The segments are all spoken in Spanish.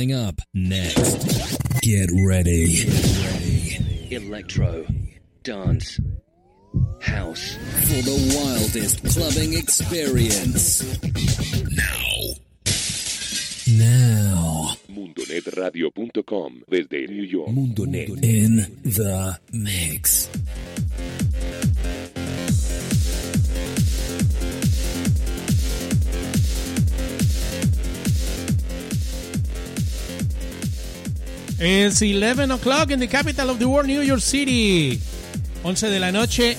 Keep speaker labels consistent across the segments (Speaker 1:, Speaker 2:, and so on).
Speaker 1: Coming up next. Get ready.
Speaker 2: Electro, dance, house.
Speaker 1: For the wildest clubbing experience. Now. Now.
Speaker 3: mundonetradio.com desde New York.
Speaker 1: Mundo Net. In the mix.
Speaker 4: It's 11 o'clock in the capital of the world, New York City. 11 de la noche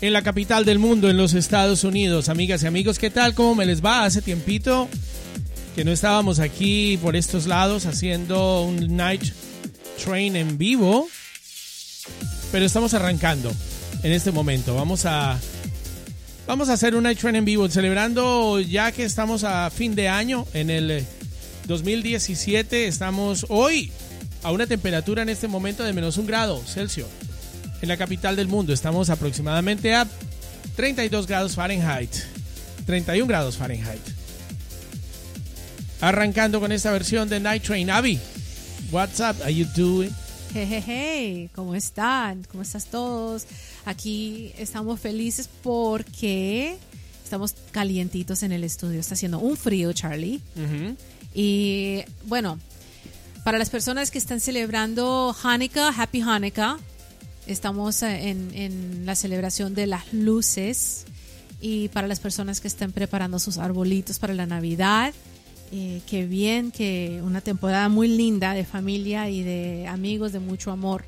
Speaker 4: en la capital del mundo, en los Estados Unidos. Amigas y amigos, ¿qué tal? ¿Cómo me les va? Hace tiempito que no estábamos aquí por estos lados haciendo un night train en vivo. Pero estamos arrancando en este momento. Vamos a vamos a hacer un night train en vivo celebrando ya que estamos a fin de año en el 2017. Estamos hoy a una temperatura en este momento de menos un grado Celsius en la capital del mundo. Estamos aproximadamente a 32 grados Fahrenheit, 31 grados Fahrenheit. Arrancando con esta versión de Night Train. Abby, what's up? Are you doing?
Speaker 5: Hey, hey, hey, ¿cómo están? ¿Cómo estás todos? Aquí estamos felices porque estamos calientitos en el estudio. Está haciendo un frío, Charlie.
Speaker 4: Ujú.
Speaker 5: Y bueno, para las personas que están celebrando Hanukkah, Happy Hanukkah, estamos eh, en, en la celebración de las luces. Y para las personas que están preparando sus arbolitos para la Navidad, Eh, qué bien, que una temporada muy linda de familia y de amigos, de mucho amor.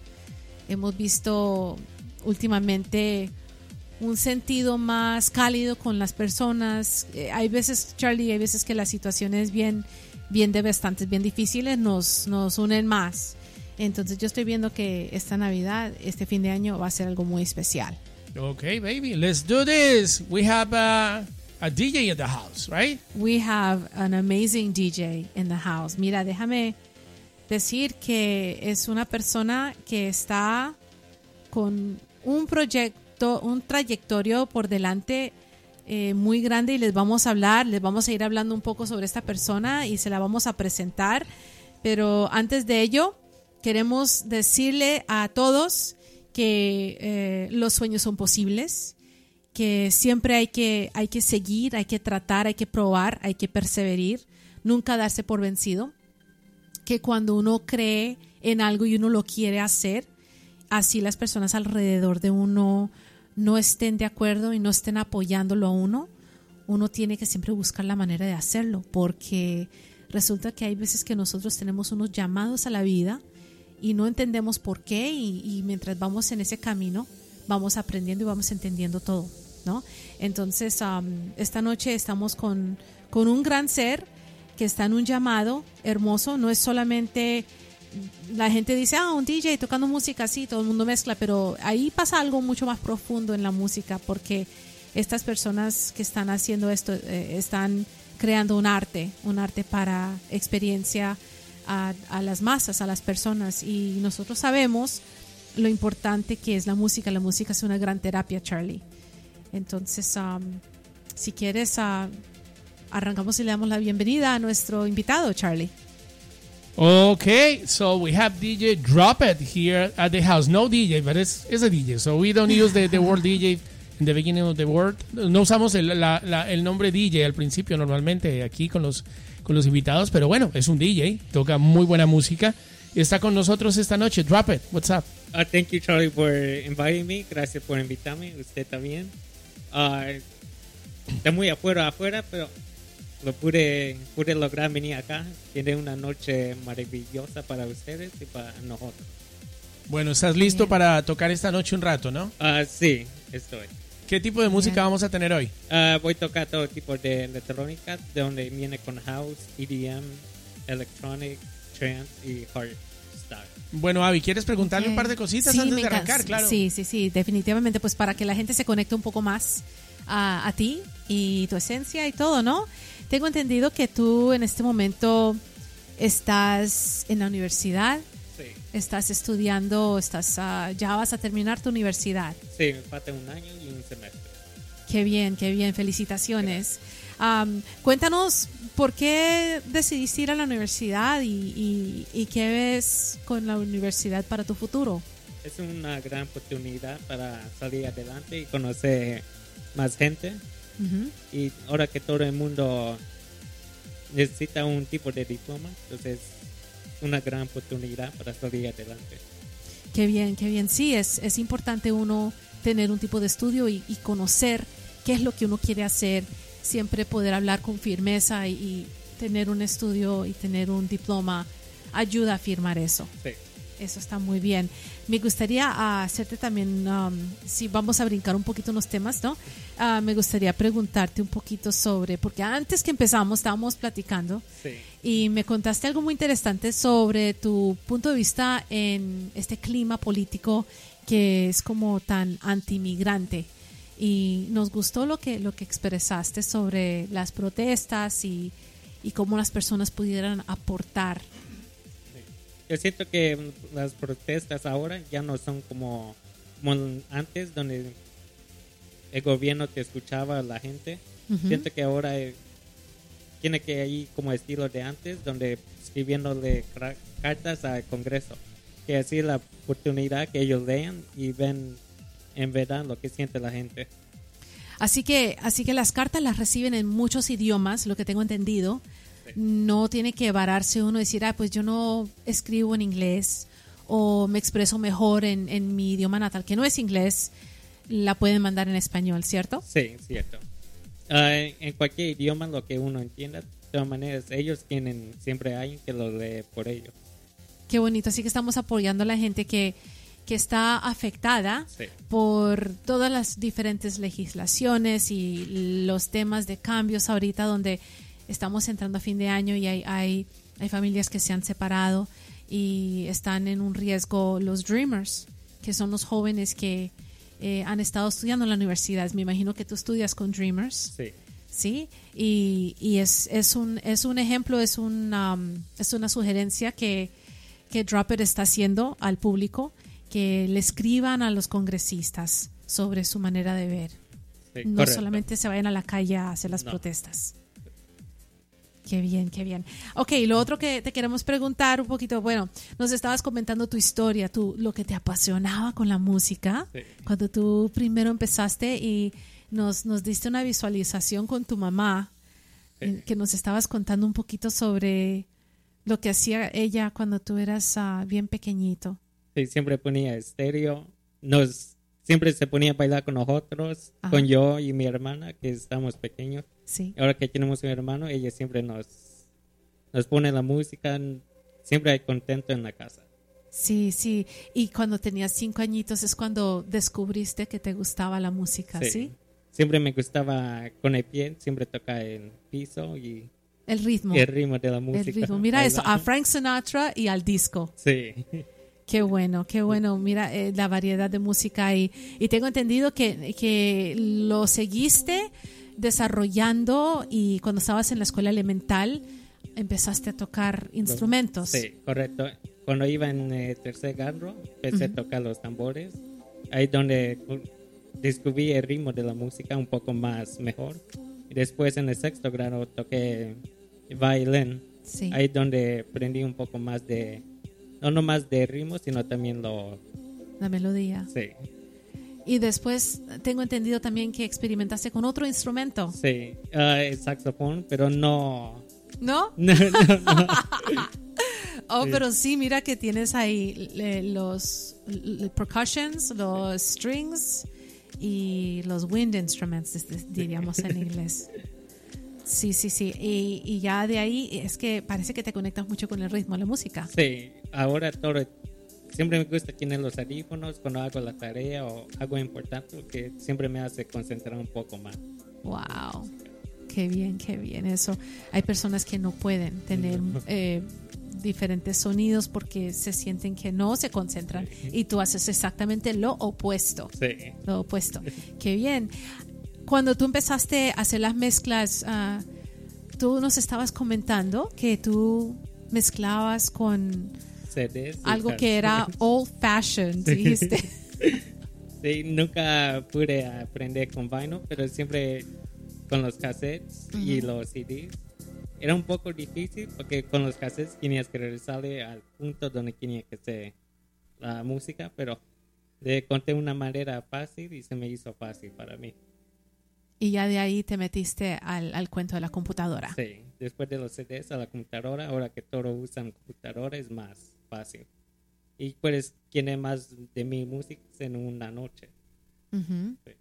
Speaker 5: Hemos visto últimamente un sentido más cálido con las personas. Eh, hay veces, Charlie, hay veces que las situaciones bien, bien devastantes, bien difíciles nos, nos unen más. Entonces yo estoy viendo que esta Navidad, este fin de año va a ser algo muy especial.
Speaker 4: Okay, baby, let's do this. We have a, a DJ in the house, right?
Speaker 5: We have an amazing DJ in the house. Mira, déjame decir que es una persona que está con un proyecto, un trayectorio por delante eh, muy grande y les vamos a hablar, les vamos a ir hablando un poco sobre esta persona y se la vamos a presentar. Pero antes de ello, queremos decirle a todos que eh, los sueños son posibles, que siempre hay que, hay que seguir, hay que tratar, hay que probar, hay que perseverar, nunca darse por vencido, que cuando uno cree en algo y uno lo quiere hacer, así las personas alrededor de uno no estén de acuerdo y no estén apoyándolo a uno, uno tiene que siempre buscar la manera de hacerlo, porque resulta que hay veces que nosotros tenemos unos llamados a la vida y no entendemos por qué y, mientras vamos en ese camino vamos aprendiendo y vamos entendiendo todo, ¿no? Entonces, esta noche estamos con, con un gran ser que está en un llamado hermoso, no es solamente la gente dice, ah, un DJ tocando música, sí, todo el mundo mezcla, pero ahí pasa algo mucho más profundo en la música porque estas personas que están haciendo esto eh, están creando un arte, un arte para experiencia a, a las masas, a las personas y nosotros sabemos lo importante que es la música, la música es una gran terapia, Charlie. Entonces, um, si quieres, uh, arrancamos y le damos la bienvenida a nuestro invitado, Charlie.
Speaker 4: Okay, so we have DJ Drop It here at the house. No DJ, but it's, it's a DJ. So we don't use the, the word DJ in the beginning of the word. No usamos el, la- la- el nombre DJ al principio normalmente aquí con los, con los invitados, pero bueno, es un DJ, toca muy buena música. Está con nosotros esta noche. Drop It, what's up?
Speaker 6: Uh, thank you, Charlie, for inviting me. Gracias por invitarme. Usted también. Uh, está muy afuera, afuera, pero lo pude, pude lograr venir acá. Tiene una noche maravillosa para ustedes y para nosotros.
Speaker 4: Bueno, estás listo para tocar esta noche un rato, ¿no?
Speaker 6: Uh, sí, estoy.
Speaker 4: ¿Qué tipo de música vamos a tener hoy?
Speaker 6: Uh, voy a tocar todo tipo de electrónica, de donde viene con house, EDM, electronic, trance y hardstyle.
Speaker 4: Bueno, Avi, ¿quieres preguntarle un par de cositas
Speaker 5: Sí,
Speaker 4: antes de
Speaker 5: encanta.
Speaker 4: arrancar? Claro.
Speaker 5: Sí, sí, sí, definitivamente, pues para que la gente se conecte un poco más a, a ti y tu esencia y todo, ¿no? Tengo entendido que tú en este momento estás en la universidad,
Speaker 6: Sí,
Speaker 5: estás estudiando, estás ah, ya vas a terminar tu universidad.
Speaker 6: sí, me falta un año y un semestre.
Speaker 5: Qué bien, qué bien, felicitaciones. Am, cuéntanos por qué decidiste ir a la universidad y, y- y qué ves con la universidad para tu futuro.
Speaker 6: Es una gran oportunidad para salir adelante y conocer más gente. Y ahora que todo el mundo necesita un tipo de diploma, entonces es una gran oportunidad para salir adelante.
Speaker 5: Qué bien, qué bien. Sí, es, es importante uno tener un tipo de estudio y, y conocer qué es lo que uno quiere hacer, siempre poder hablar con firmeza y, y tener un estudio y tener un diploma ayuda a afirmar eso.
Speaker 6: Sí.
Speaker 5: Eso está muy bien. Me gustaría ah, hacerte también, um, si vamos a brincar un poquito unos temas, ¿no? Ah, me gustaría preguntarte un poquito sobre, porque antes que empezamos estábamos platicando
Speaker 6: Sí.
Speaker 5: y me contaste algo muy interesante sobre tu punto de vista en este clima político que es como tan antimigrante. Y nos gustó lo que, lo que expresaste sobre las protestas y, y cómo las personas pudieran aportar.
Speaker 6: Yo siento que las protestas ahora ya no son como, como antes, donde el gobierno te escuchaba a la gente. Siento que ahora eh, tiene que ir como estilo de antes, donde escribiéndole cartas al Congreso. Que así la oportunidad que ellos lean y ven en verdad lo que siente la gente.
Speaker 5: Así que, así que las cartas las reciben en muchos idiomas, lo que tengo entendido. No tiene que vararse uno y decir, ah, pues yo no escribo en inglés o me expreso mejor en, en mi idioma natal, que no es inglés, la pueden mandar en español, ¿cierto?
Speaker 6: Sí, cierto. Ah, en cualquier idioma, lo que uno entienda, todas maneras, ellos tienen siempre alguien que los lee por ellos.
Speaker 5: Qué bonito. Así que estamos apoyando a la gente que, que está afectada
Speaker 6: Sí.
Speaker 5: por todas las diferentes legislaciones y los temas de cambios ahorita donde estamos entrando a fin de año y hay, hay, hay familias que se han separado y están en un riesgo los dreamers, que son los jóvenes que eh, han estado estudiando en la universidad. Me imagino que tú estudias con dreamers.
Speaker 6: Sí.
Speaker 5: ¿sí? Y, y es, es, un, es un ejemplo, es, un, um, es una sugerencia que, que Drop It está haciendo al público, que le escriban a los congresistas sobre su manera de ver.
Speaker 6: sí,
Speaker 5: no
Speaker 6: correcto.
Speaker 5: solamente se vayan a la calle a hacer las
Speaker 6: No.
Speaker 5: protestas. Qué bien, qué bien. Ok, lo otro que te queremos preguntar un poquito, bueno, nos estabas comentando tu historia, tu, lo que te apasionaba con la música,
Speaker 6: Sí.
Speaker 5: cuando tú primero empezaste y nos, nos diste una visualización con tu mamá, en que nos estabas contando un poquito sobre lo que hacía ella cuando tú eras ah, bien pequeñito.
Speaker 6: Sí, siempre ponía estéreo. Nos, siempre se ponía a bailar con nosotros,
Speaker 5: Ajá.
Speaker 6: con yo y mi hermana, que estamos pequeños.
Speaker 5: Sí.
Speaker 6: Ahora que tenemos un hermano, ella siempre nos, nos pone la música. Siempre hay contento en la casa.
Speaker 5: Sí, sí. Y cuando tenías cinco añitos es cuando descubriste que te gustaba la música, ¿sí?
Speaker 6: Siempre me gustaba con el pie, siempre tocar el piso y
Speaker 5: El ritmo.
Speaker 6: el ritmo de la
Speaker 5: El
Speaker 6: música.
Speaker 5: ritmo. Mira eso, a. Frank Sinatra y al disco.
Speaker 6: Sí,
Speaker 5: Qué bueno, qué bueno. Mira eh, la variedad de música y, y tengo entendido que, que lo seguiste desarrollando y cuando estabas en la escuela elemental empezaste a tocar instrumentos.
Speaker 6: sí, correcto. Cuando iba en eh, tercer grado, empecé a tocar los tambores. Ahí donde cu- descubrí el ritmo de la música un poco más mejor. Y después en el sexto grado toqué violín.
Speaker 5: Sí.
Speaker 6: Ahí donde aprendí un poco más de, no nomás de ritmo, sino también lo,
Speaker 5: La melodía.
Speaker 6: sí,
Speaker 5: Y después tengo entendido también que experimentaste con otro instrumento.
Speaker 6: sí, ah, el saxofón, pero no,
Speaker 5: ¿No?
Speaker 6: no, no, no.
Speaker 5: Oh, pero sí, mira que tienes ahí eh, los percussions, los strings y los wind instruments, diríamos en inglés. Sí, sí, sí. Y, y ya de ahí es que parece que te conectas mucho con el ritmo, la música.
Speaker 6: Sí, ahora todo, siempre me gusta tener los audífonos cuando hago la tarea o algo importante, porque siempre me hace concentrar un poco más.
Speaker 5: Wow. Qué bien, qué bien eso. Hay personas que no pueden tener eh, diferentes sonidos porque se sienten que no se concentran y tú haces exactamente lo opuesto.
Speaker 6: Sí,
Speaker 5: Lo opuesto. Qué bien. Cuando tú empezaste a hacer las mezclas, ah, tú nos estabas comentando que tú mezclabas con
Speaker 6: CDs. y
Speaker 5: algo que era old fashioned, dijiste.
Speaker 6: Sí, nunca pude aprender con vinyl, pero siempre con los cassettes y los CDs. Era un poco difícil porque con los cassettes tenías que regresarle al punto donde tenía que ser la música, pero le conté una manera fácil y se me hizo fácil para mí.
Speaker 5: y ya de ahí te metiste al, al cuento de la computadora.
Speaker 6: Sí, después de los CDs a la computadora, ahora que todos usan computadora es más fácil. Y puedes tener más de mi música en una noche.
Speaker 5: Ujú.
Speaker 6: Sí.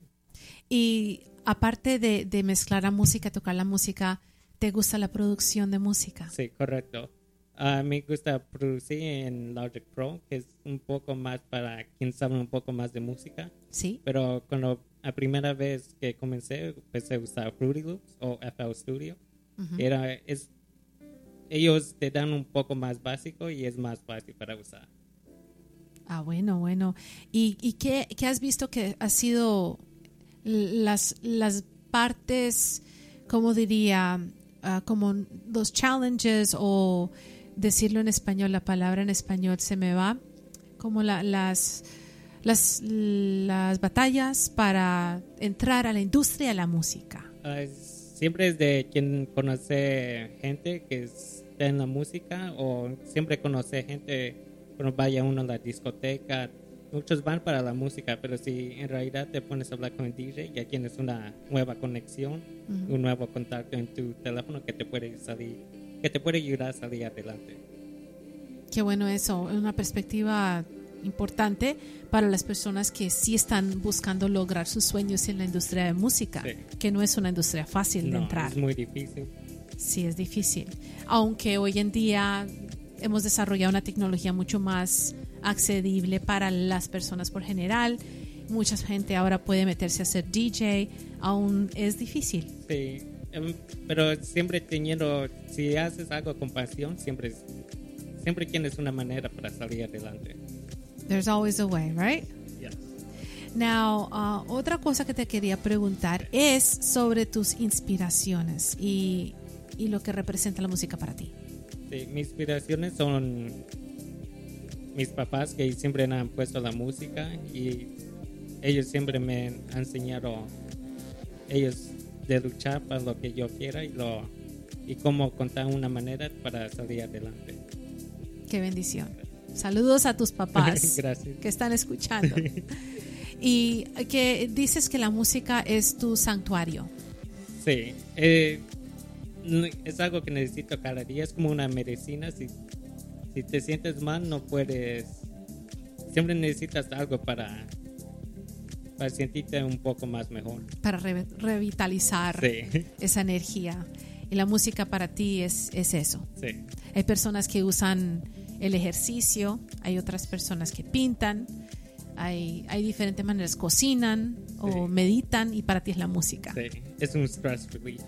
Speaker 5: Y aparte de, de mezclar la música, tocar la música, ¿te gusta la producción de música?
Speaker 6: Sí, correcto. A mí me gusta producir en Logic Pro, que es un poco más para quien sabe un poco más de música.
Speaker 5: Sí.
Speaker 6: Pero cuando la primera vez que comencé, empecé a usar Fruity Loops o FL Studio.
Speaker 5: Ujú.
Speaker 6: Era, es, ellos te dan un poco más básico y es más fácil para usar.
Speaker 5: Ah, bueno, bueno. ¿Y, y qué, qué has visto que ha sido las, las partes, como diría, ah, como los challenges o decirlo en español, la palabra en español se me va, como la- las, las, las batallas para entrar a la industria de la música?
Speaker 6: Ah, es- siempre es de quien conoce gente que está en la música o siempre conoce gente cuando vaya uno a la discoteca. Muchos van para la música, pero si en realidad te pones a hablar con el DJ, ya tienes una nueva conexión,
Speaker 5: Ujú.
Speaker 6: un nuevo contacto en tu teléfono que te puede salir, que te puede ayudar a salir adelante.
Speaker 5: Qué bueno eso, una perspectiva importante para las personas que sí están buscando lograr sus sueños en la industria de música,
Speaker 6: Sí.
Speaker 5: que no es una industria fácil de
Speaker 6: No,
Speaker 5: entrar.
Speaker 6: es muy difícil.
Speaker 5: Sí, es difícil. Aunque hoy en día hemos desarrollado una tecnología mucho más accesible para las personas por general. Mucha gente ahora puede meterse a ser DJ, aún es difícil.
Speaker 6: Sí, em, pero siempre teniendo, si haces algo con pasión, siempre, siempre tienes una manera para salir adelante.
Speaker 5: There's always a way, right? Now, uh, otra cosa que te quería preguntar es sobre tus inspiraciones y, y lo que representa la música para ti.
Speaker 6: Sí, mis inspiraciones son mis papás que siempre han puesto la música y ellos siempre me han enseñado ellos de luchar para lo que yo quiera y lo y cómo contar una manera para salir adelante.
Speaker 5: Qué bendición. Saludos a tus papás
Speaker 6: Gracias.
Speaker 5: que están escuchando. y que dices que la música es tu santuario.
Speaker 6: Sí, eh, es algo que necesito cada día, es como una medicina. Si, si te sientes mal, no puedes. Siempre necesitas algo para, para sentirte un poco más mejor.
Speaker 5: para re- revitalizar
Speaker 6: Sí,
Speaker 5: esa energía. Y la música para ti es, es eso.
Speaker 6: sí,
Speaker 5: Hay personas que usan el ejercicio, hay otras personas que pintan, hay, hay diferentes maneras, cocinan o
Speaker 6: Sí.
Speaker 5: meditan y para ti es la música.
Speaker 6: sí. Es un stress relief.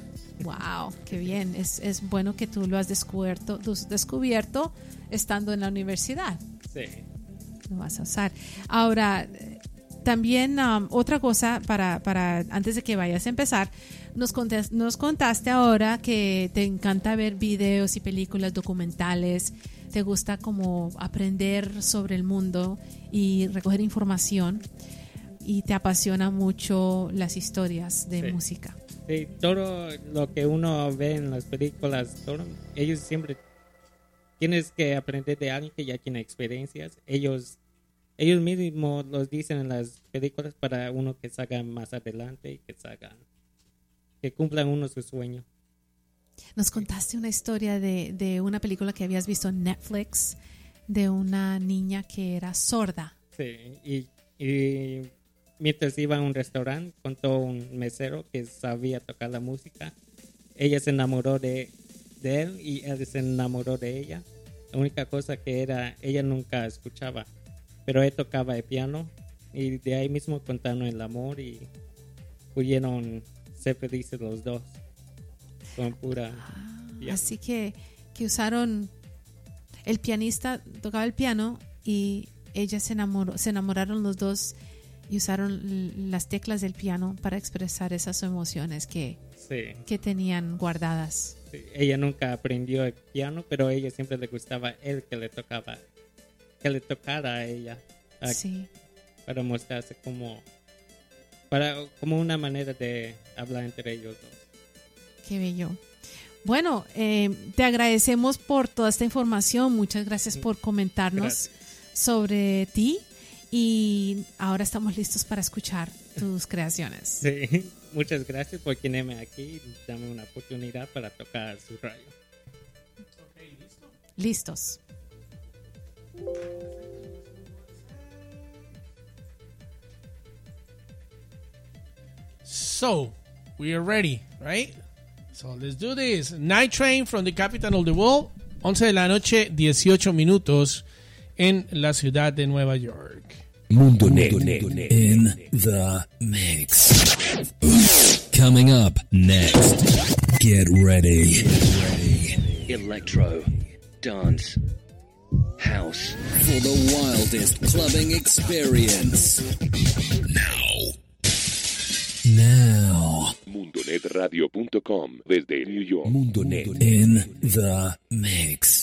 Speaker 5: Wow, qué bien. Es, es bueno que tú lo has descubierto, tú has descubierto estando en la universidad.
Speaker 6: Sí,
Speaker 5: lo vas a usar. Ahora, también um, otra cosa para, para antes de que vayas a empezar, nos, contes- nos contaste ahora que te encanta ver videos y películas documentales, te gusta como aprender sobre el mundo y recoger información y te apasiona mucho las historias de
Speaker 6: Sí.
Speaker 5: música.
Speaker 6: Sí. Todo lo que uno ve en las películas, todo, ellos siempre tienes que aprender de alguien que ya tiene experiencias. Ellos, ellos mismos los dicen en las películas para uno que salga más adelante y que salga, que cumplan uno su sueño.
Speaker 5: Nos contaste una historia de, de una película que habías visto en Netflix de una niña que era sorda.
Speaker 6: Sí, y, y mientras iba a un restaurante, contó un mesero que sabía tocar la música. Ella se enamoró de, de él y él se enamoró de ella. La única cosa que era, ella nunca escuchaba, pero él tocaba el piano y de ahí mismo contaron el amor y pudieron ser felices los dos. Con pura... piano.
Speaker 5: Así que, que usaron, el pianista tocaba el piano y ella se enamoró, se enamoraron los dos y usaron las teclas del piano para expresar esas emociones que,
Speaker 6: Sí.
Speaker 5: que tenían guardadas.
Speaker 6: Sí, ella nunca aprendió el piano, pero a ella siempre le gustaba él que le tocaba, que le tocara a ella, a-
Speaker 5: Sí.
Speaker 6: para mostrarse como, para, como una manera de hablar entre ellos dos.
Speaker 5: Qué bello. Bueno, eh, te agradecemos por toda esta información. Muchas gracias por comentarnos
Speaker 6: Gracias.
Speaker 5: sobre ti. Y ahora estamos listos para escuchar tus creaciones.
Speaker 6: Sí, muchas gracias por tenerme aquí y darme una oportunidad para tocar su rayo.
Speaker 5: Listos.
Speaker 4: So, we are ready, right? So, let's do this. Night Train from the capital of the world. 11 de la noche, 18 minutos en la ciudad de Nueva York.
Speaker 1: Mundo Net in the mix. Coming up next. Get ready.
Speaker 2: Electro, dance, house,
Speaker 1: for the wildest clubbing experience. Now. Now.
Speaker 3: mundonetradio.com desde New York.
Speaker 1: Mundo Net in the mix.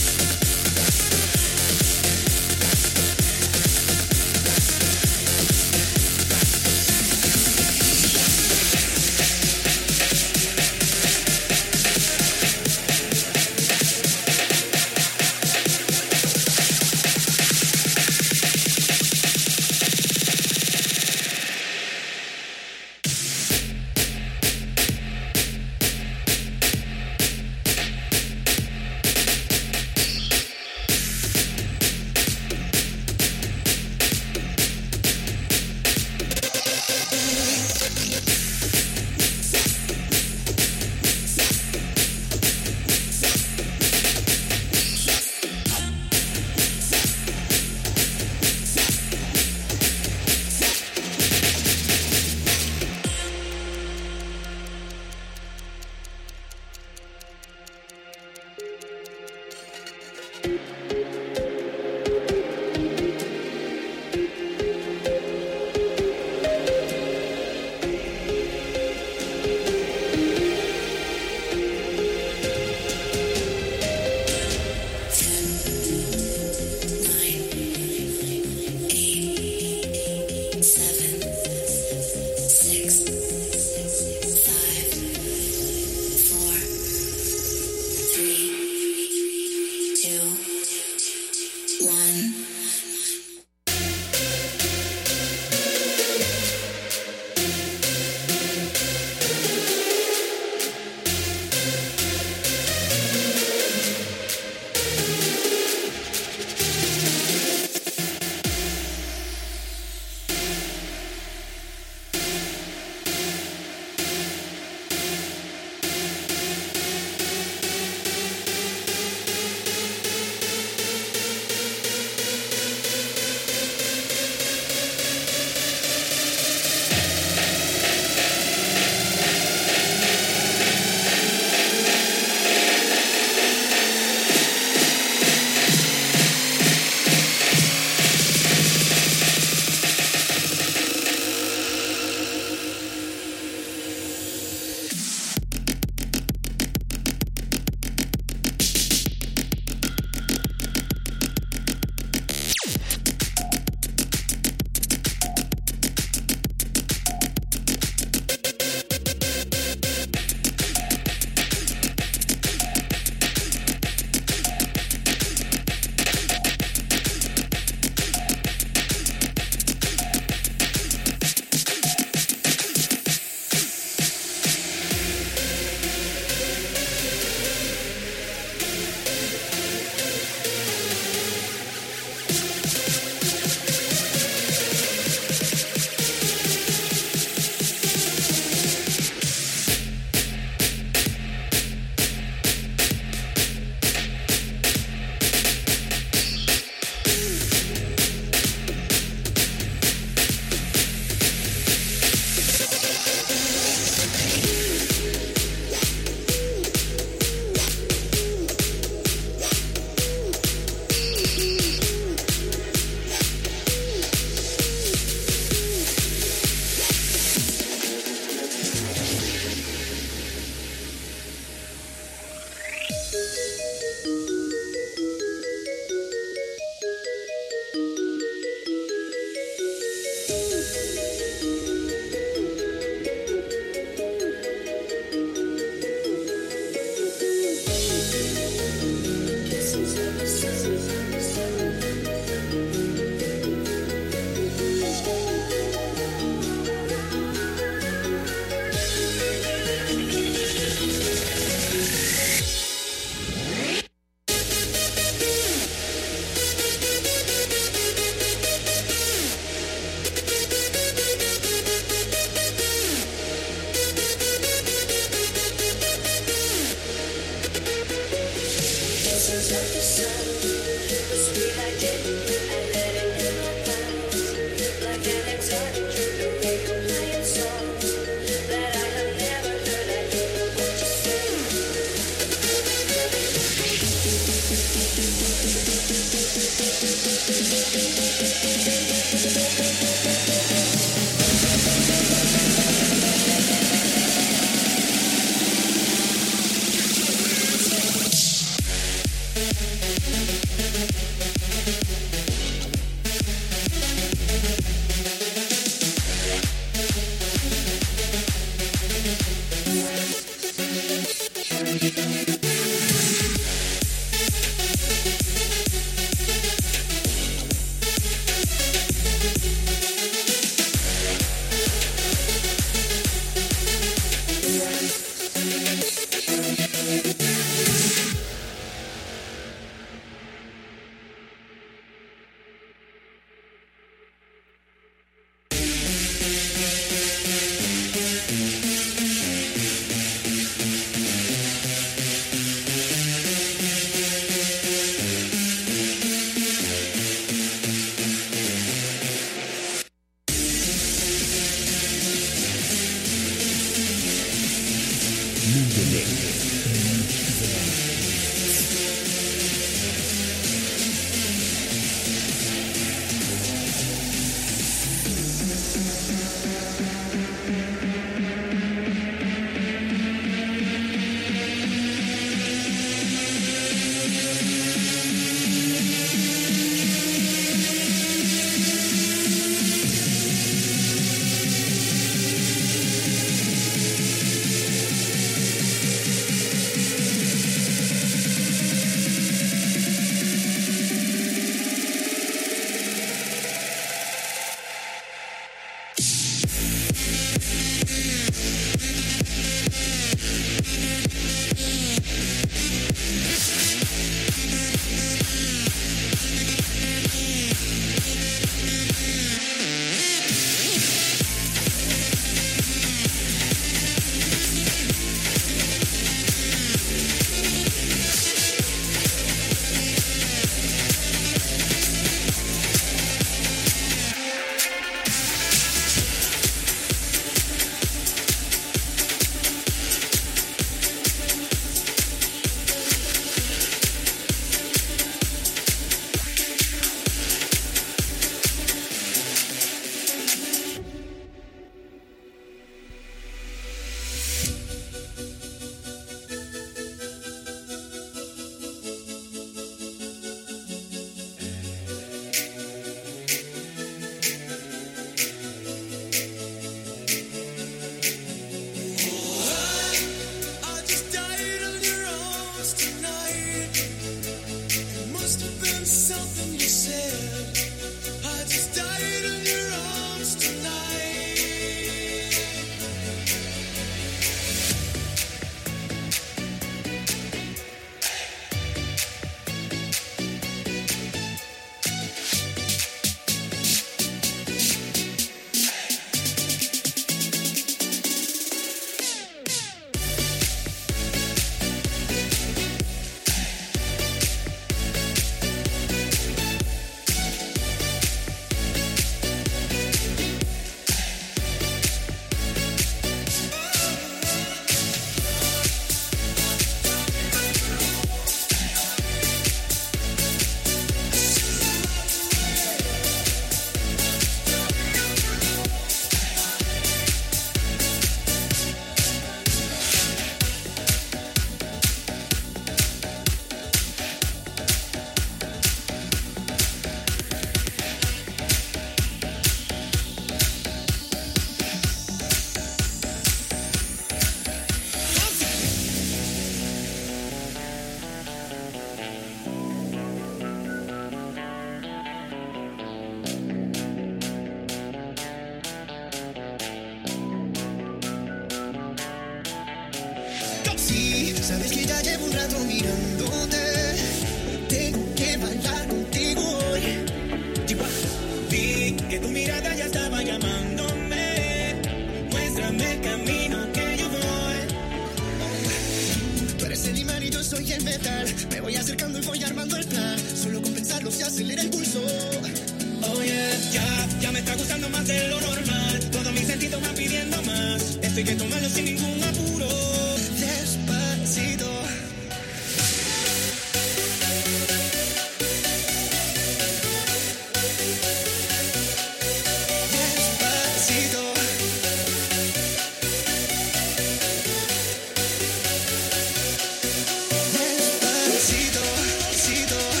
Speaker 7: necesito.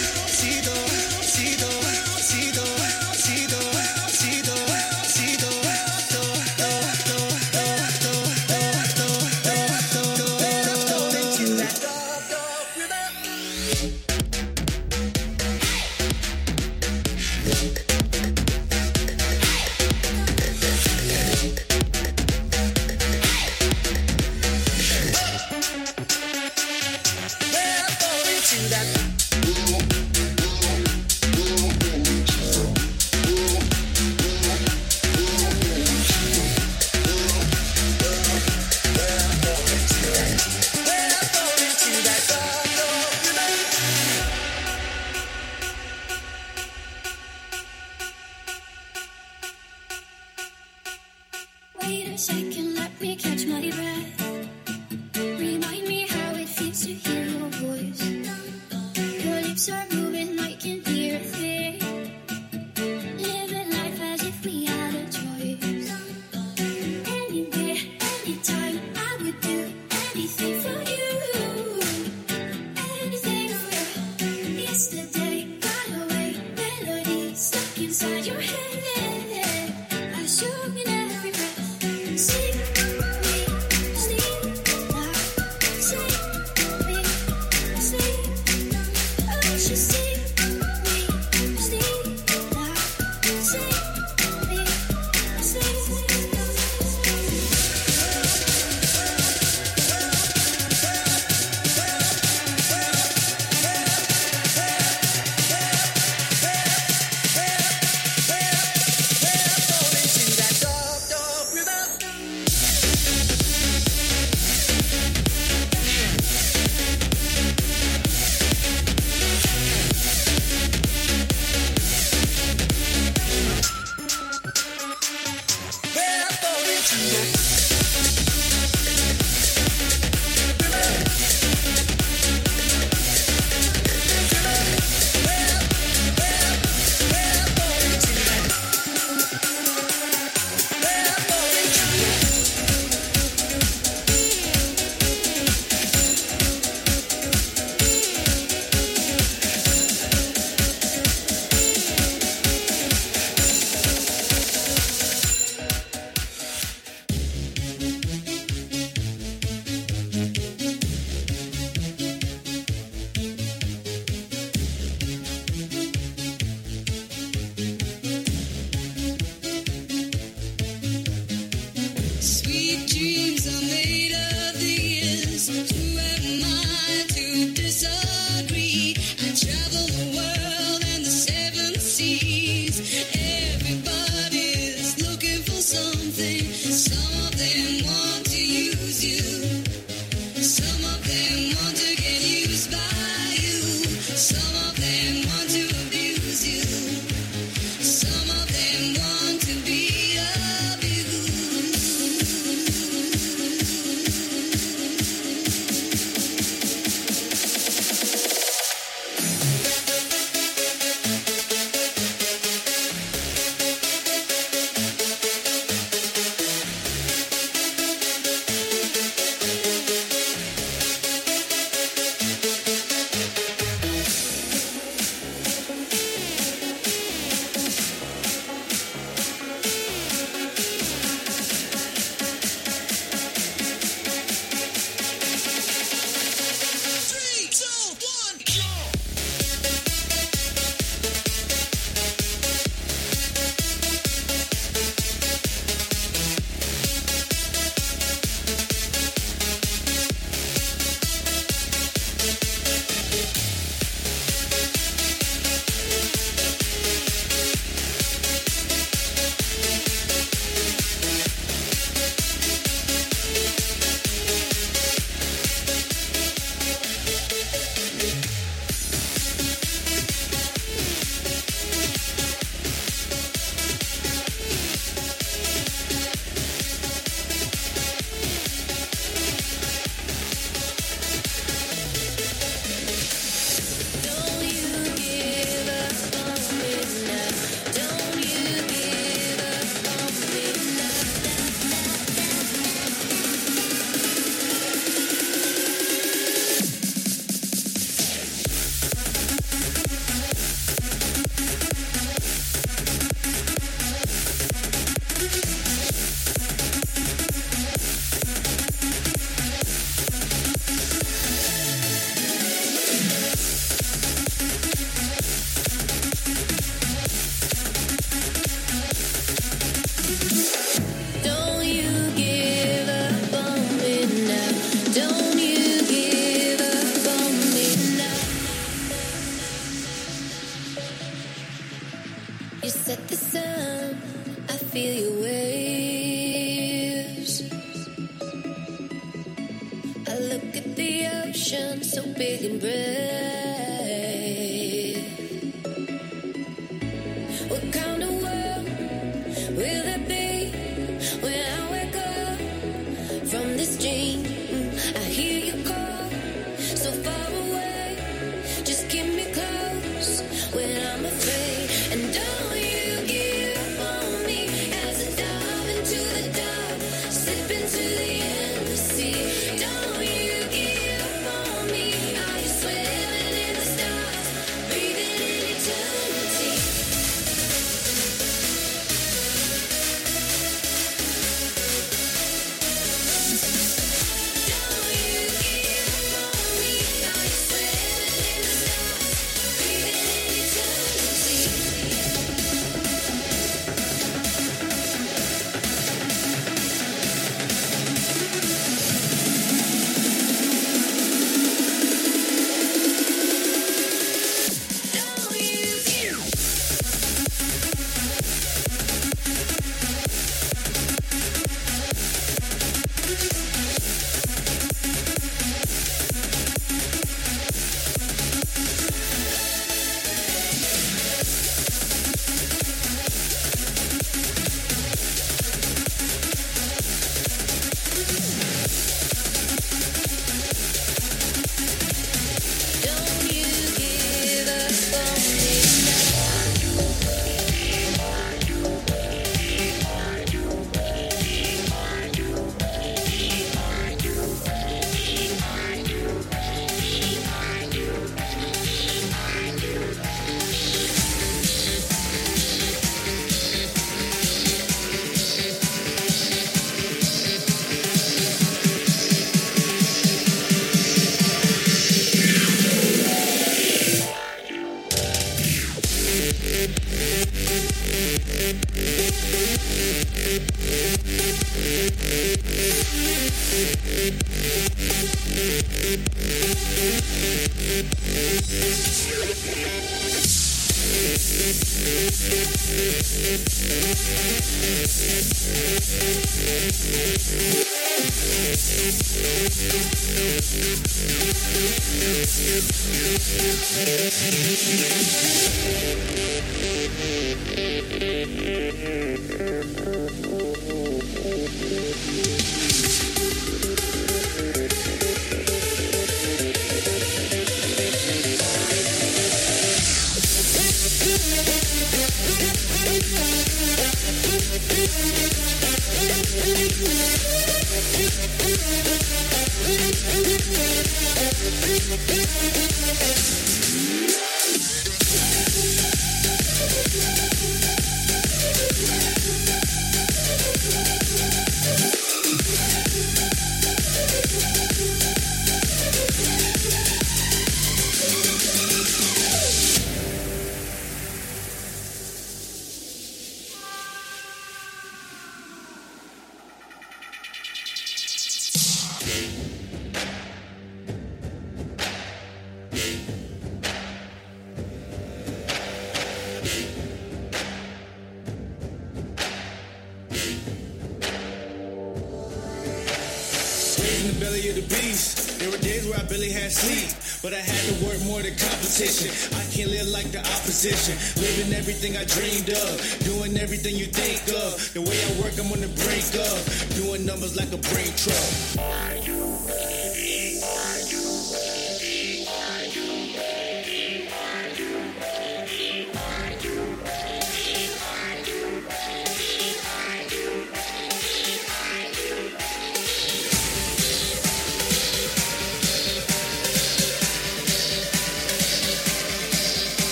Speaker 7: Everything I dreamed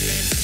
Speaker 8: Thank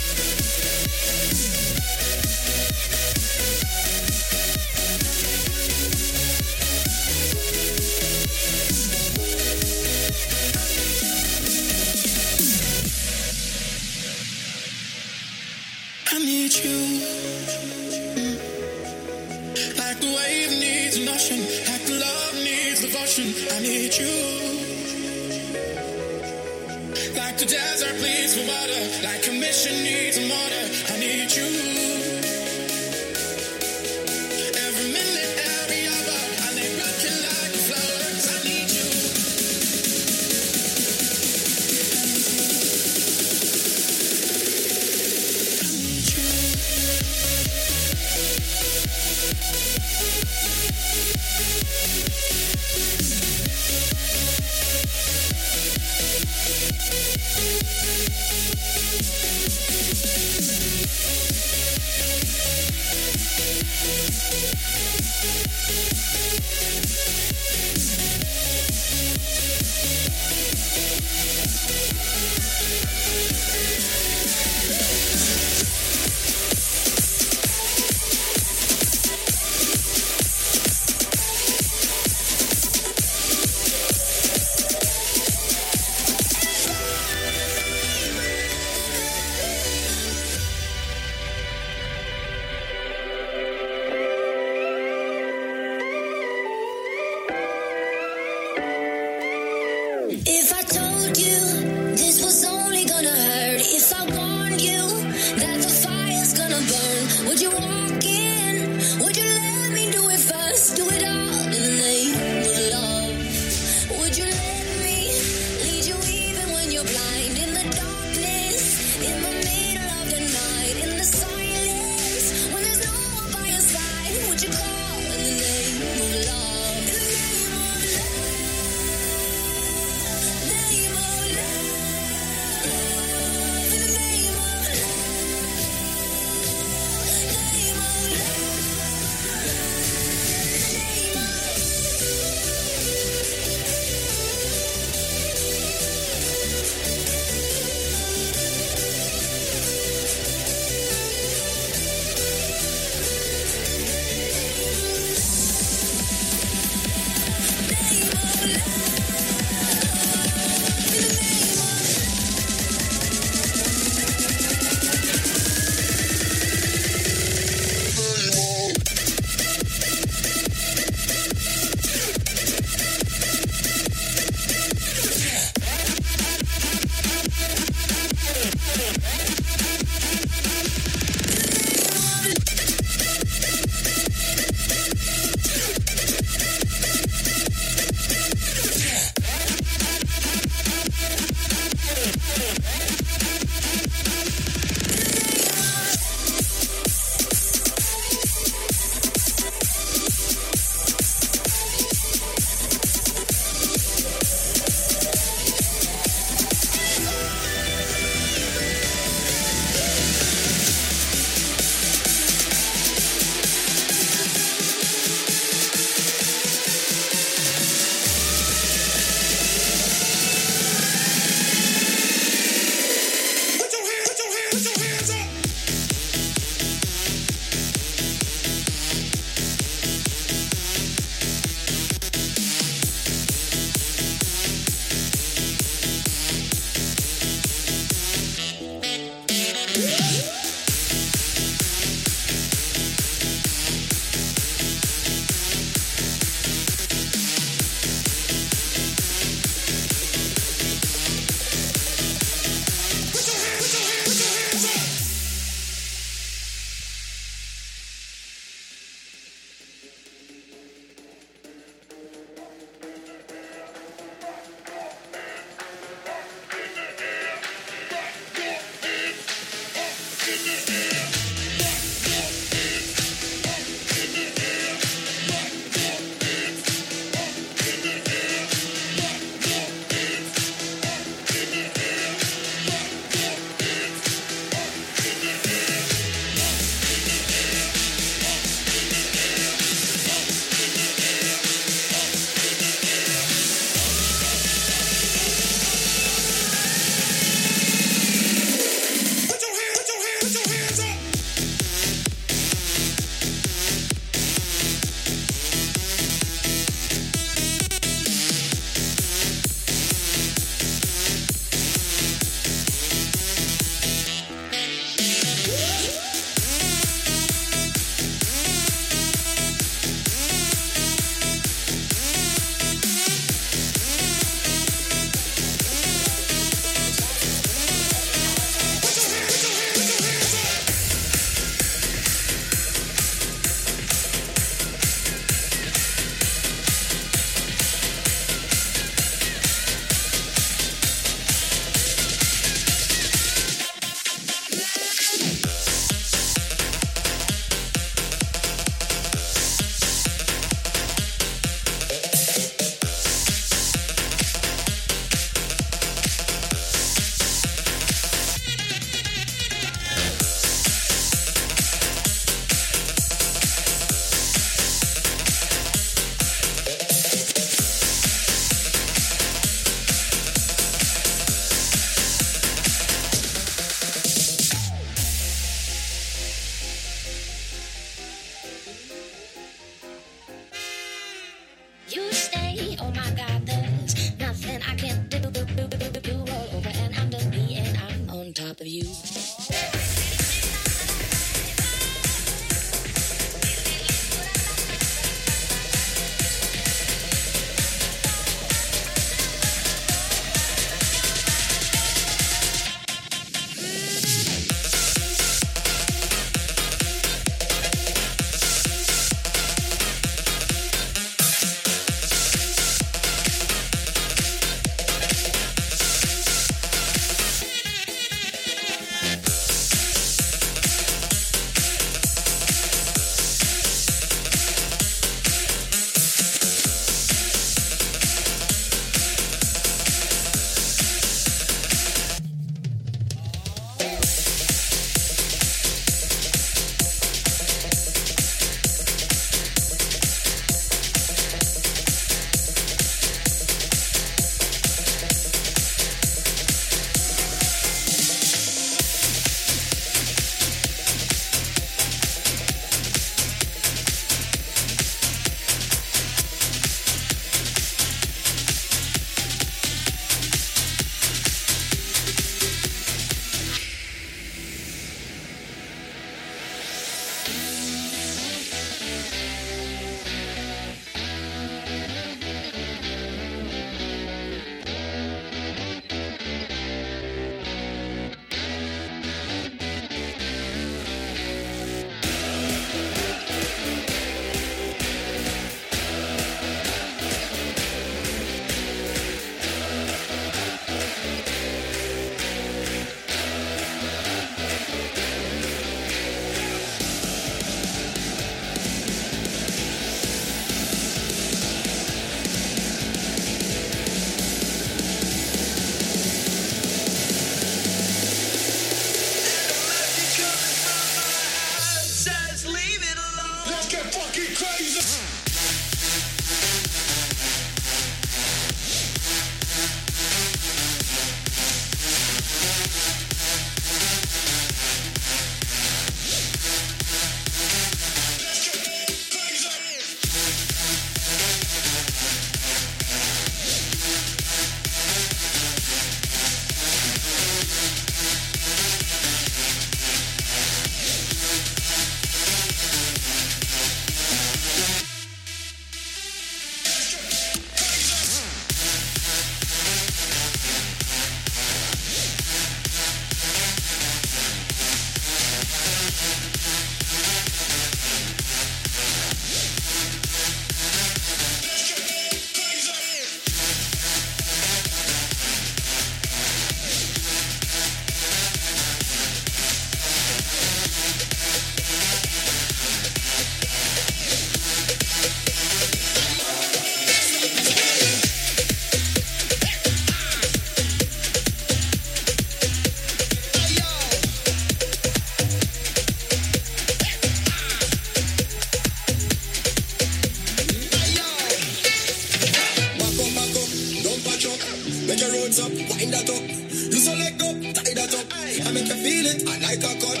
Speaker 8: roads that up. You so let go, tie that up. I make you feel it, I like a cut.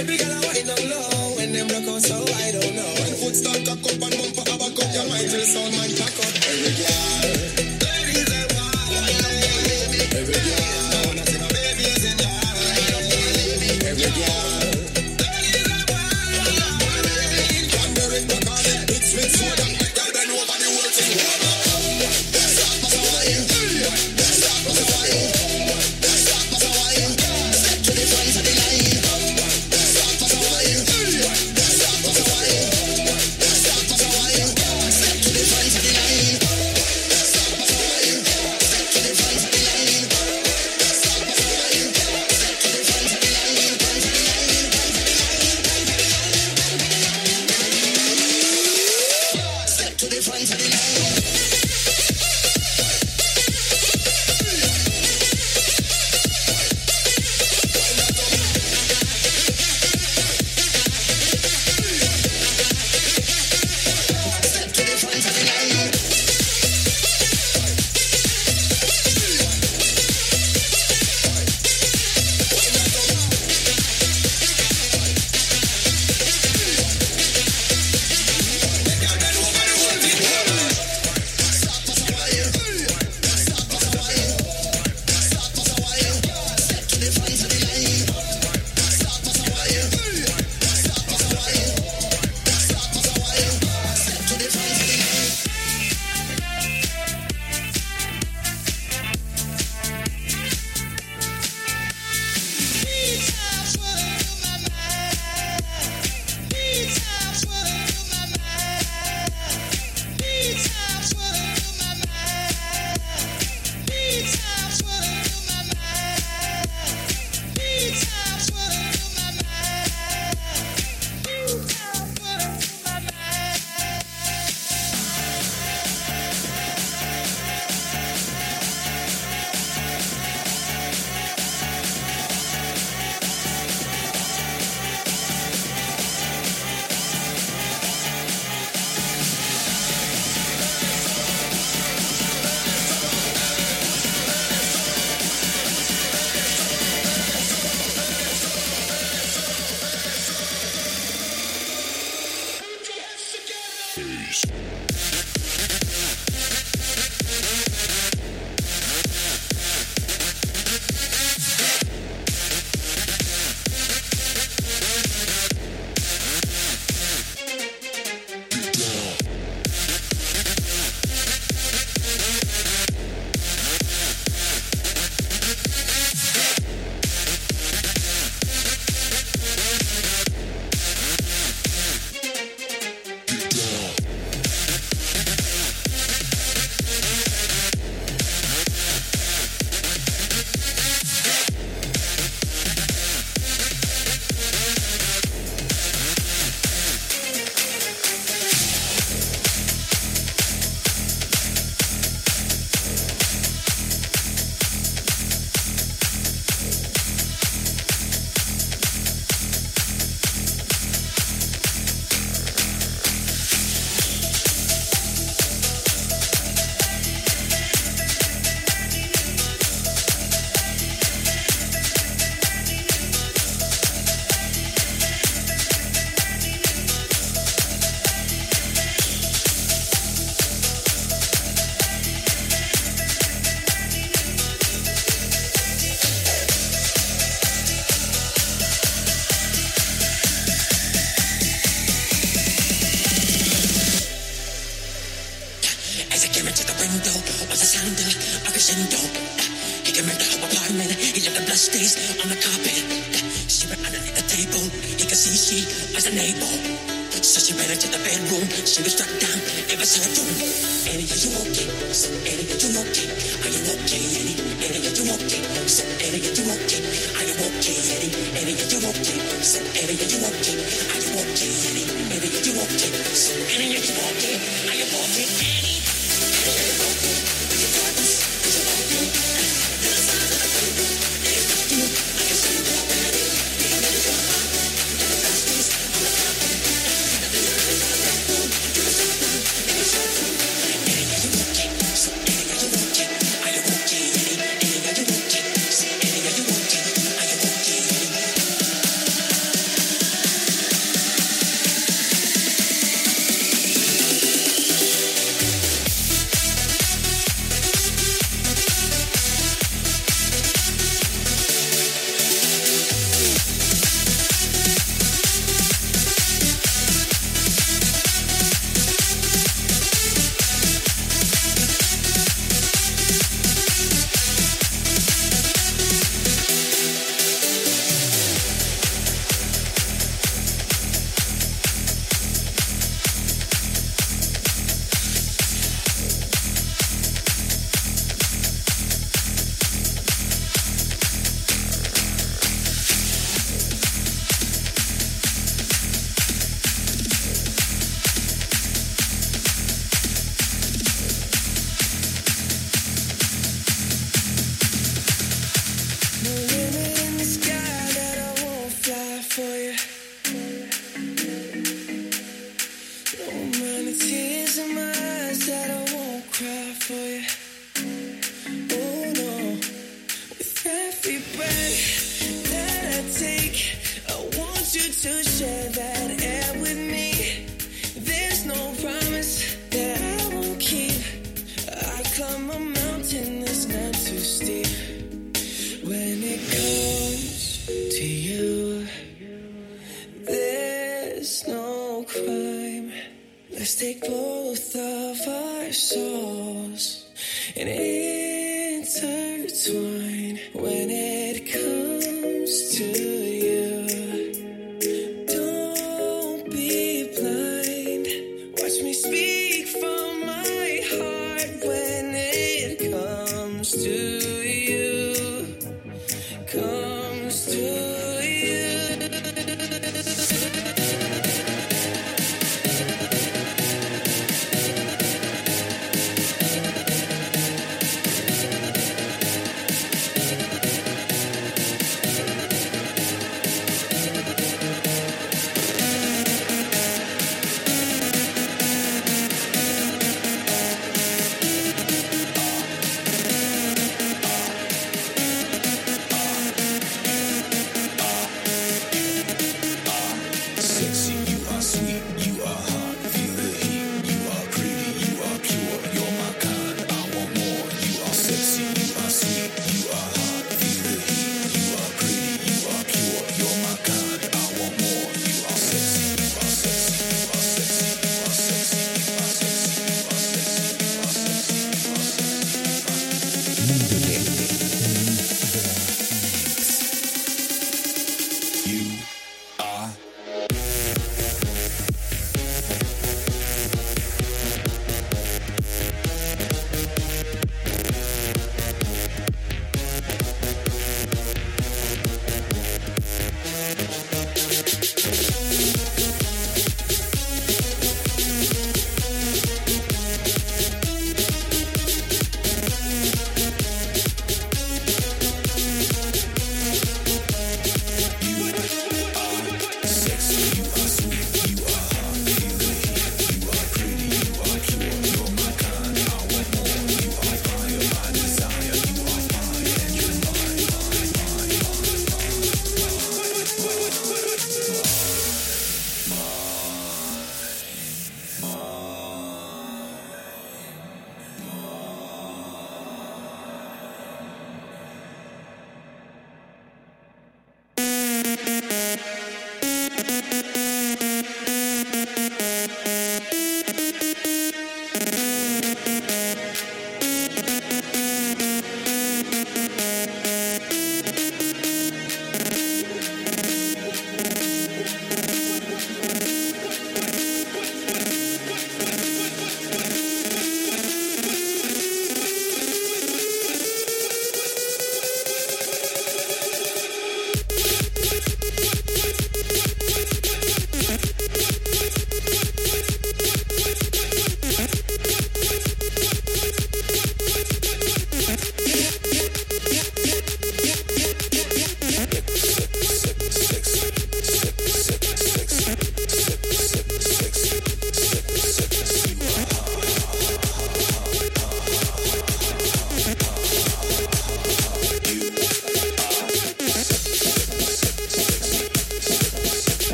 Speaker 8: Every girl I wind down low, when them broke out so I don't oh know. When foot start cock up and bumper have a cup, your mind till sound man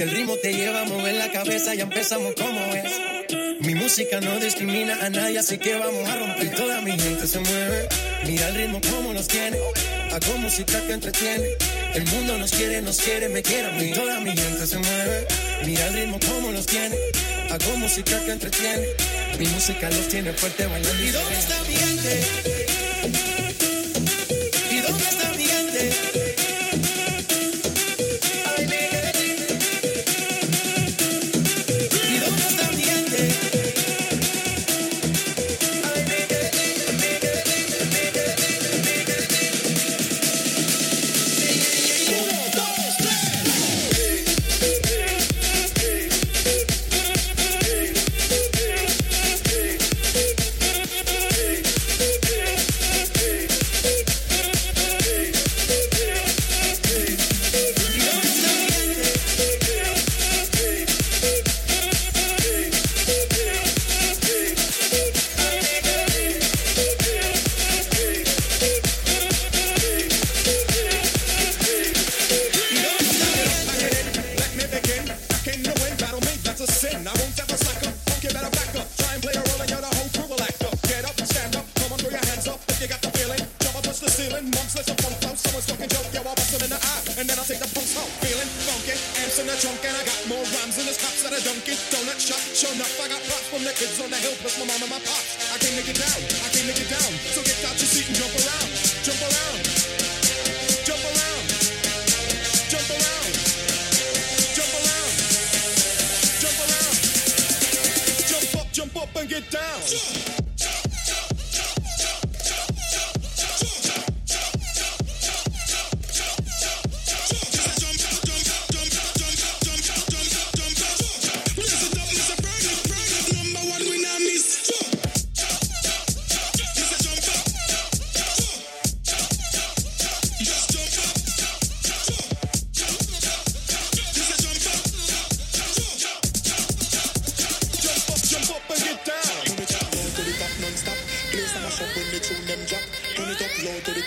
Speaker 7: Si el ritmo te lleva a
Speaker 1: mover la
Speaker 9: cabeza, ya empezamos como es. Mi música no discrimina a nadie, así que vamos a romper. Toda mi gente se mueve, mira el ritmo como nos tiene. Hago música que entretiene. El mundo nos quiere, nos quiere, me quiere a mí. Toda mi gente se mueve, mira el ritmo como nos tiene. Hago música que entretiene. Mi música los tiene fuerte bailando. ¿Y dónde?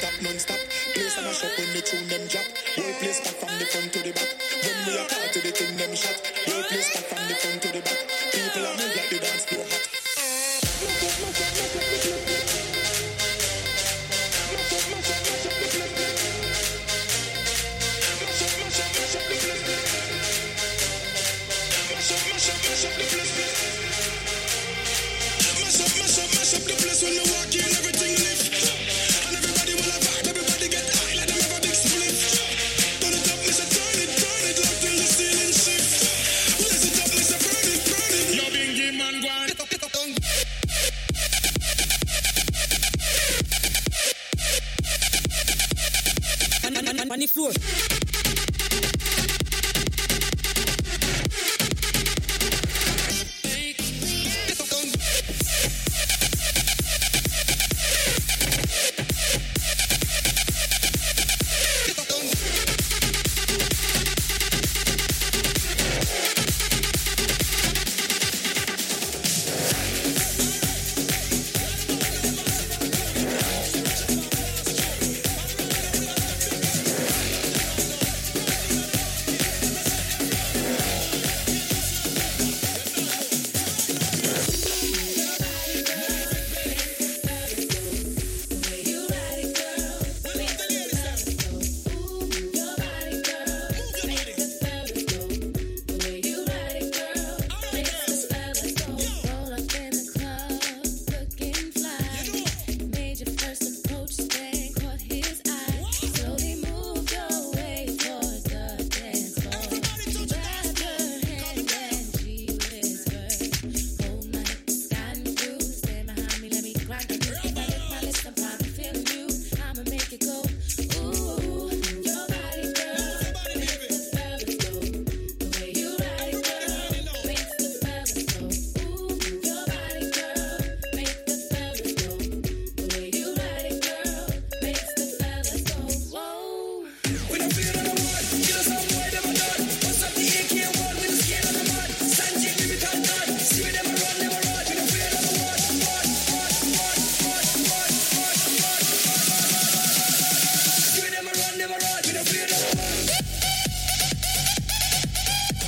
Speaker 10: stop, non stop. Place and a up
Speaker 11: when the tune them drop.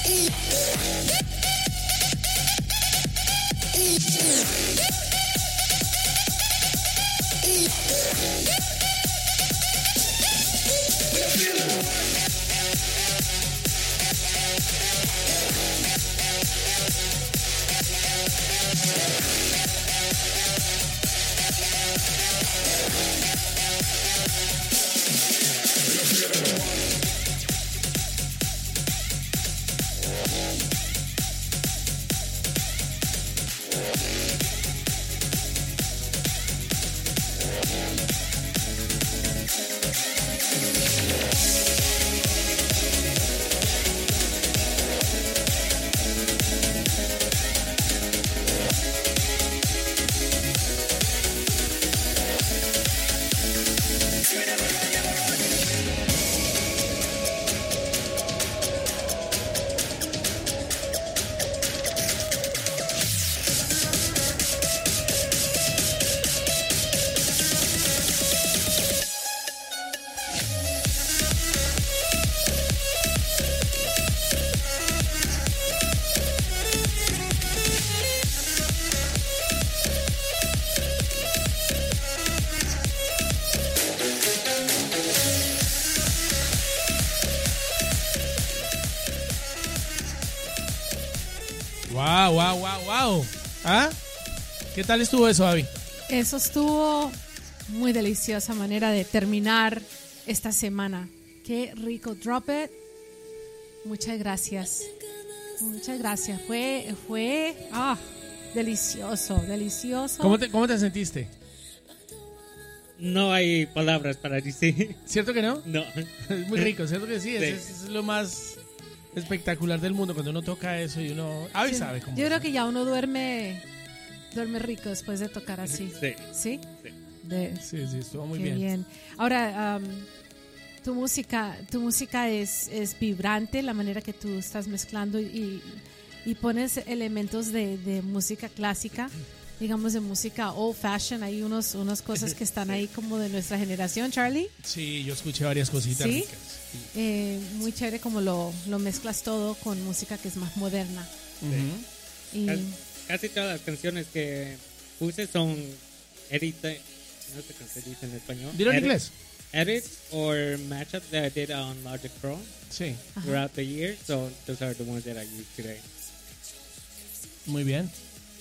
Speaker 11: It
Speaker 4: tal estuvo eso, Avi?
Speaker 5: Eso estuvo muy deliciosa manera de terminar esta semana. Qué rico. Drop it. Muchas gracias. Muchas gracias. Fue, fue, ah, delicioso, delicioso.
Speaker 4: ¿Cómo te, cómo te sentiste?
Speaker 6: No hay palabras para decir.
Speaker 4: ¿Cierto que no?
Speaker 6: No.
Speaker 4: Es muy rico, ¿cierto que sí? Es,
Speaker 6: Sí.
Speaker 4: es- es lo más espectacular del mundo cuando uno toca eso y uno...
Speaker 5: Sí.
Speaker 4: sabe cómo
Speaker 5: Yo creo que ya uno duerme, duerme rico después de tocar así.
Speaker 6: Sí.
Speaker 5: ¿Sí? De-
Speaker 4: Sí, sí, estuvo muy
Speaker 5: Qué
Speaker 4: bien.
Speaker 5: Ahora, am, tu música, tu música es, es vibrante, la manera que tú estás mezclando y, y pones elementos de, de música clásica, digamos de música old fashion. Hay unos, unas cosas que están ahí como de nuestra generación, Charlie.
Speaker 4: Sí, yo escuché varias cositas
Speaker 5: ¿Sí?
Speaker 4: ricas.
Speaker 5: Eh, muy chévere como lo, lo mezclas todo con música que es más moderna. Y
Speaker 6: Casi, todas las canciones que puse son edita, no sé cómo se dice en español.
Speaker 4: Dilo en
Speaker 6: Edit-
Speaker 4: inglés.
Speaker 6: Edits or matchups that I did on Logic Pro
Speaker 4: Sí,
Speaker 6: throughout the year. So those are the ones that I use today.
Speaker 4: muy bien.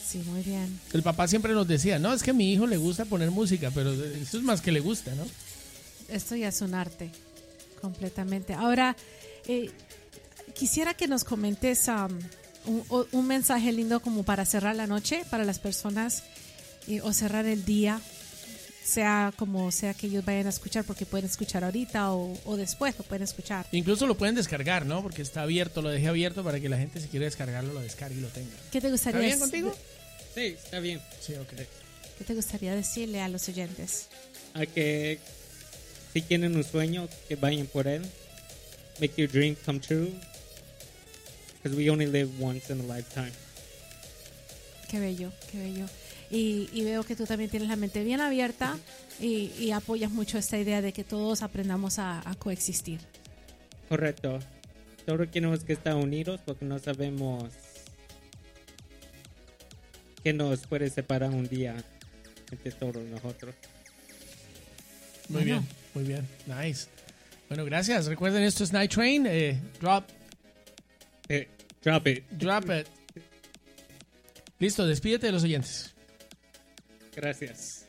Speaker 5: sí, muy bien.
Speaker 4: El papá siempre nos decía, no, es que a mi hijo le gusta poner música, pero eso es más que le gusta, ¿no?
Speaker 5: Esto ya es un arte, completamente. Ahora, eh, quisiera que nos comentes um, un, un mensaje lindo como para cerrar la noche para las personas eh, o cerrar el día, sea como sea que ellos vayan a escuchar, porque pueden escuchar ahorita o, o después lo pueden escuchar.
Speaker 4: Incluso lo pueden descargar, ¿no? Porque está abierto, lo dejé abierto para que la gente si quiere descargarlo lo descargue y lo tenga.
Speaker 5: ¿Qué te gustaría,
Speaker 4: ¿Está bien
Speaker 5: dec-
Speaker 4: contigo?
Speaker 6: Sí, está bien.
Speaker 4: Sí, ok.
Speaker 5: ¿Qué te gustaría decirle a los oyentes?
Speaker 6: A que si tienen un sueño, que vayan por él. Make your dream come true. Because we only live once in a lifetime.
Speaker 5: Qué bello, qué bello. Y, y veo que tú también tienes la mente bien abierta y, y apoyas mucho esta idea de que todos aprendamos a, a coexistir.
Speaker 6: Correcto. Solo queremos que estar unidos porque no sabemos qué nos puede separar un día entre todos nosotros.
Speaker 4: Muy
Speaker 5: Bueno.
Speaker 4: bien, muy bien. Nice. Bueno, gracias. Recuerden, esto es Night Train. eh, drop,
Speaker 6: drop it.
Speaker 4: drop it. Listo, despídete de los oyentes.
Speaker 6: Gracias.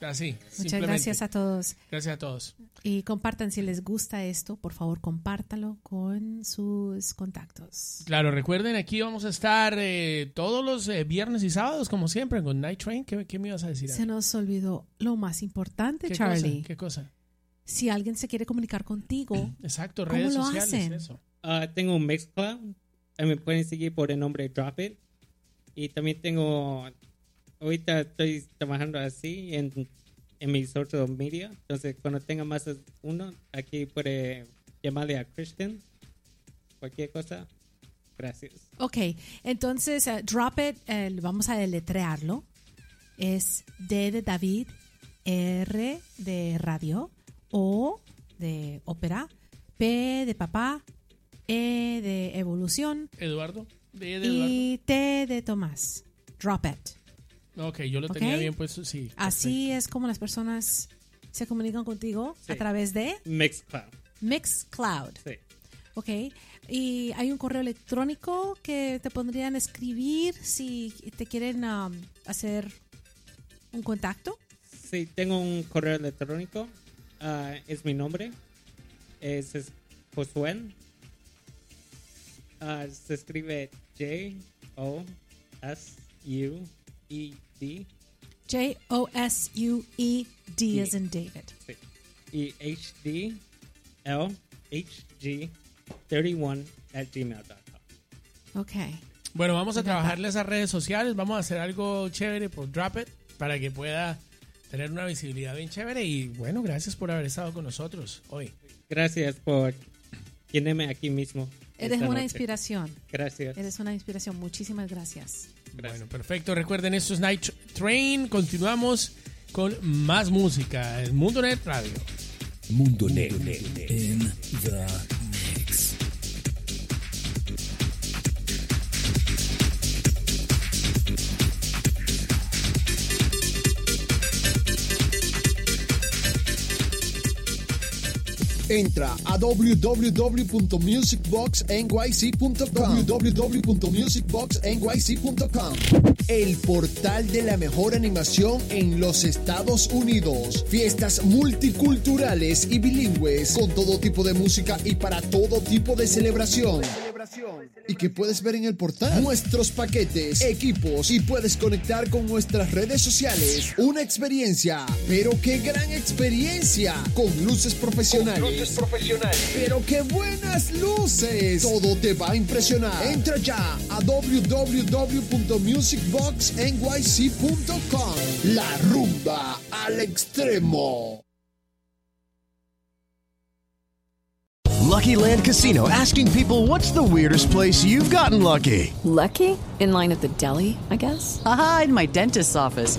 Speaker 4: Así.
Speaker 5: Muchas gracias a todos.
Speaker 4: Gracias a todos.
Speaker 5: Y compartan si les gusta esto, por favor, compártalo con sus contactos.
Speaker 4: Claro, recuerden, aquí vamos a estar eh, todos los eh, viernes y sábados, como siempre, con Night Train. ¿Qué, qué me ibas a decir?
Speaker 5: Se nos olvidó lo más importante,
Speaker 4: ¿Qué
Speaker 5: Charlie.
Speaker 4: cosa? ¿Qué cosa?
Speaker 5: Si alguien se quiere comunicar contigo,
Speaker 4: Exacto,
Speaker 5: ¿Cómo
Speaker 4: redes
Speaker 5: lo
Speaker 4: sociales,
Speaker 5: hacen?
Speaker 4: eso.
Speaker 6: Ah, tengo un Mixcloud. Me pueden seguir por el nombre Drop It. Y también tengo. Ahorita estoy trabajando así en, en mi social media. Entonces, cuando tenga más uno, aquí puede llamarle a Christian. Cualquier cosa. Gracias.
Speaker 5: ok. Entonces, eh, Drop It, eh, vamos a deletrearlo. Es D de David, R de radio, O de ópera, P de papá, E de evolución
Speaker 4: Eduardo. De, de Eduardo.
Speaker 5: y T de Tomás. Drop It.
Speaker 4: Ok, yo lo tenía bien puesto, sí.
Speaker 5: Así es como las personas se comunican contigo
Speaker 6: Sí.
Speaker 5: a través de
Speaker 6: Mixcloud.
Speaker 5: Mixcloud.
Speaker 6: Sí.
Speaker 5: Ok. Y hay un correo electrónico que te podrían escribir si te quieren um, hacer un contacto.
Speaker 6: Sí, tengo un correo electrónico. ah, es mi nombre. Es, es Josué. Ah, se escribe J O S U E D
Speaker 5: J-O-S-U-E-D as in David.
Speaker 6: sí, y H D L H G 31 at gmail.com.
Speaker 5: Ok.
Speaker 4: Bueno, vamos a trabajarle esas redes sociales, vamos a hacer algo chévere por Drop It para que pueda tener una visibilidad bien chévere y bueno, gracias por haber estado con nosotros hoy.
Speaker 6: Gracias por tenerme aquí mismo.
Speaker 5: Eres
Speaker 6: esta
Speaker 5: una
Speaker 6: noche.
Speaker 5: inspiración.
Speaker 6: Gracias.
Speaker 5: Eres una inspiración. Muchísimas gracias.
Speaker 4: Bueno, perfecto. Recuerden, esto es Night Train. Continuamos con más música. El Mundo Net Radio.
Speaker 1: Mundo Net in the
Speaker 12: Entra a www.musicboxnyc.com www.musicboxnyc.com El portal de la mejor animación en los Estados Unidos. Fiestas multiculturales y bilingües con todo tipo de música y para todo tipo de celebración. ¿Y qué puedes ver en el portal? Nuestros paquetes, equipos y puedes conectar con nuestras redes sociales. Una experiencia, pero qué gran experiencia con luces profesionales. Pero qué buenas luces. Todo te va a impresionar. Entra ya a www.musicboxnyc.com. La rumba al extremo.
Speaker 13: Lucky Land Casino asking people what's the weirdest place you've gotten lucky?
Speaker 14: Lucky? In line at the deli, I guess?
Speaker 15: Aha, in my dentist's office.